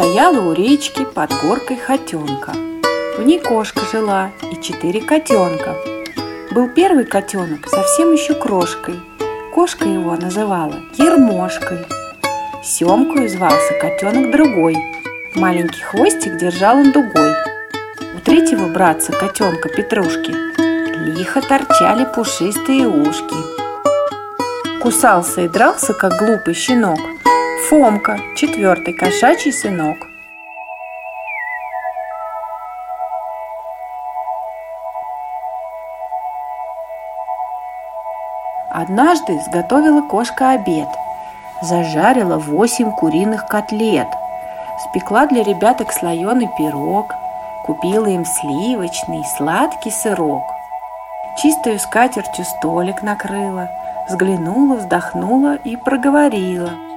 стояла у речки под горкой хотенка. В ней кошка жила и четыре котенка. Был первый котенок совсем еще крошкой. Кошка его называла Ермошкой. Семкой звался котенок другой. Маленький хвостик держал он дугой. У третьего братца котенка Петрушки лихо торчали пушистые ушки. Кусался и дрался, как глупый щенок, Фомка, четвертый кошачий сынок. Однажды сготовила кошка обед. Зажарила восемь куриных котлет. Спекла для ребяток слоеный пирог. Купила им сливочный, сладкий сырок. Чистую скатертью столик накрыла. Взглянула, вздохнула и проговорила –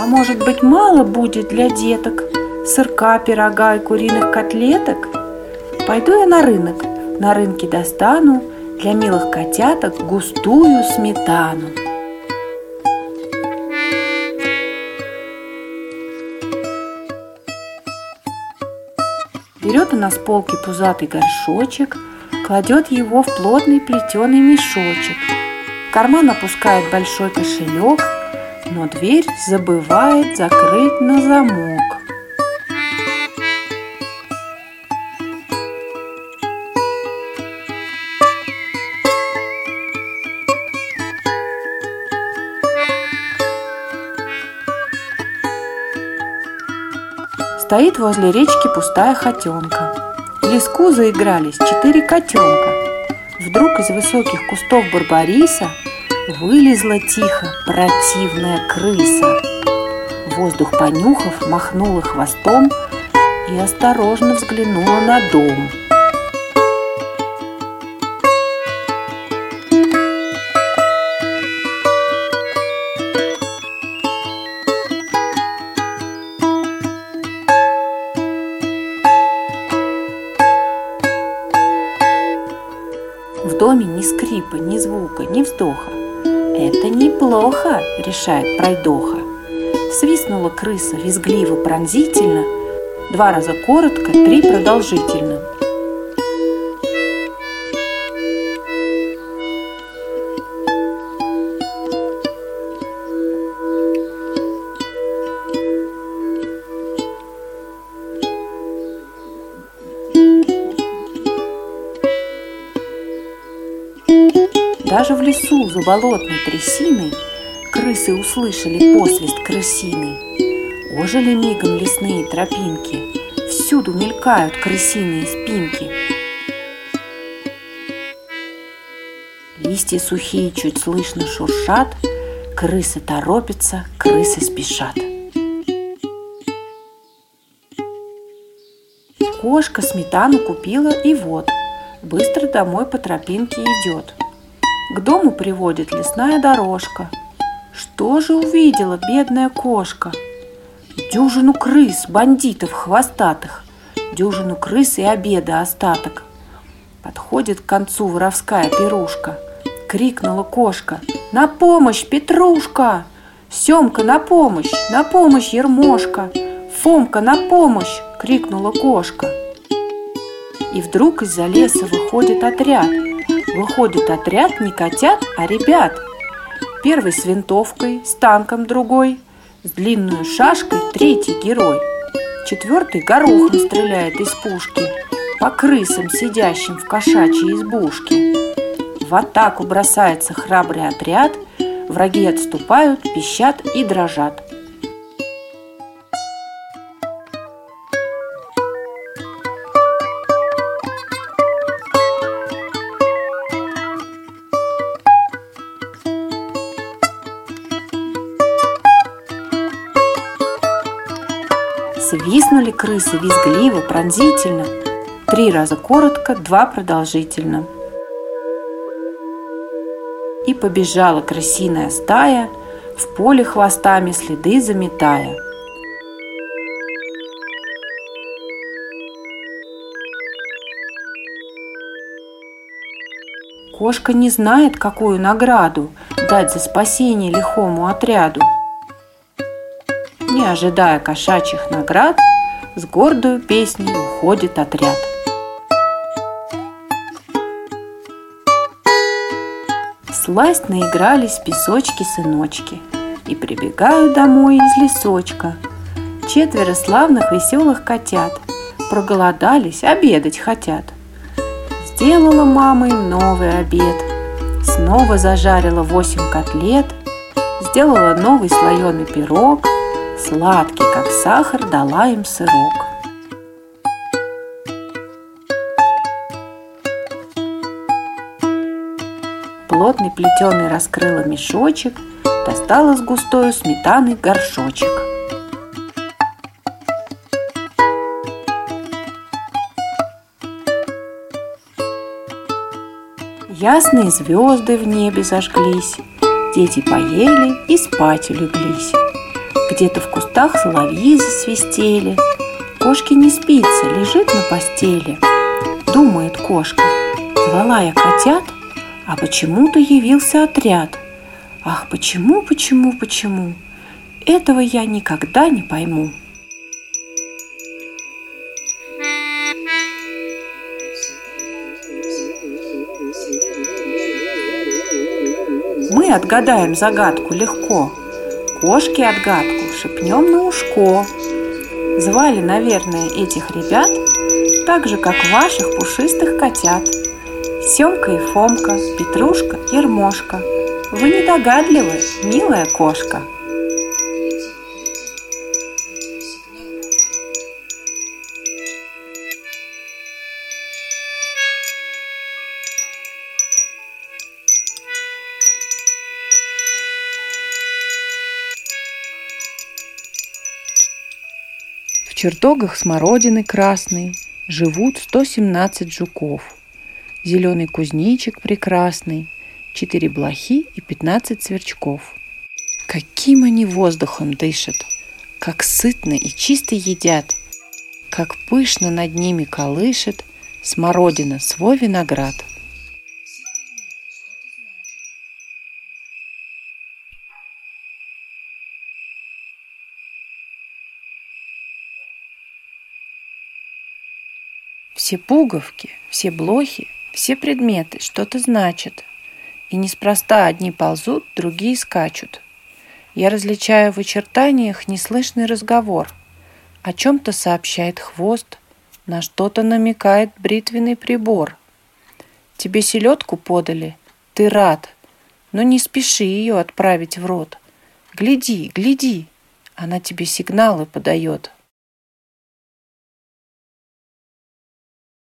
А может быть мало будет для деток сырка, пирога и куриных котлеток? Пойду я на рынок, на рынке достану для милых котяток густую сметану. Берет она с полки пузатый горшочек, кладет его в плотный плетеный мешочек. В карман опускает большой кошелек – но дверь забывает закрыть на замок. Стоит возле речки пустая хотенка. В леску заигрались четыре котенка. Вдруг из высоких кустов барбариса Вылезла тихо противная крыса. Воздух понюхав, махнула хвостом и осторожно взглянула на дом. В доме ни скрипа, ни звука, ни вздоха. «Это неплохо», — решает пройдоха. Свистнула крыса визгливо пронзительно, Два раза коротко, три продолжительно. Даже в лесу за болотной трясиной Крысы услышали посвист крысиный. Ожили мигом лесные тропинки, Всюду мелькают крысиные спинки. Листья сухие чуть слышно шуршат, Крысы торопятся, крысы спешат. Кошка сметану купила и вот, Быстро домой по тропинке идет – к дому приводит лесная дорожка. Что же увидела бедная кошка? Дюжину крыс, бандитов хвостатых, Дюжину крыс и обеда остаток. Подходит к концу воровская пирушка. Крикнула кошка. «На помощь, Петрушка!» «Семка, на помощь! На помощь, Ермошка!» «Фомка, на помощь!» — крикнула кошка. И вдруг из-за леса выходит отряд – Выходит отряд не котят, а ребят. Первый с винтовкой, с танком другой, с длинной шашкой третий герой. Четвертый горохом стреляет из пушки по крысам, сидящим в кошачьей избушке. В атаку бросается храбрый отряд, враги отступают, пищат и дрожат. Виснули крысы визгливо, пронзительно. Три раза коротко, два продолжительно. И побежала крысиная стая, в поле хвостами следы заметая – Кошка не знает, какую награду дать за спасение лихому отряду – не ожидая кошачьих наград, с гордою песней уходит отряд. Сласть наигрались песочки-сыночки И прибегают домой из лесочка. Четверо славных веселых котят Проголодались, обедать хотят. Сделала мама им новый обед. Снова зажарила восемь котлет, Сделала новый слоеный пирог, Сладкий, как сахар, дала им сырок. Плотный плетеный раскрыла мешочек, достала с густой сметаны горшочек. Ясные звезды в небе зажглись, Дети поели и спать улеглись. Где-то в кустах соловьи засвистели. Кошке не спится, лежит на постели. Думает кошка, звала я котят, а почему-то явился отряд. Ах, почему, почему, почему? Этого я никогда не пойму. Мы отгадаем загадку легко. Кошки отгадку шепнем на ушко. Звали, наверное, этих ребят так же, как ваших пушистых котят – Семка и Фомка, Петрушка, Ермошка. Вы недогадливы, милая кошка. Чертогах смородины красной живут 117 жуков – зеленый кузнечик прекрасный, четыре блохи и пятнадцать сверчков. Каким они воздухом дышат, как сытно и чисто едят, как пышно над ними колышет смородина свой виноград. Все пуговки, все блохи все предметы что-то значат, и неспроста одни ползут, другие скачут. Я различаю в очертаниях неслышный разговор. О чем-то сообщает хвост, на что-то намекает бритвенный прибор. Тебе селедку подали, ты рад, но не спеши ее отправить в рот. Гляди, гляди, она тебе сигналы подает –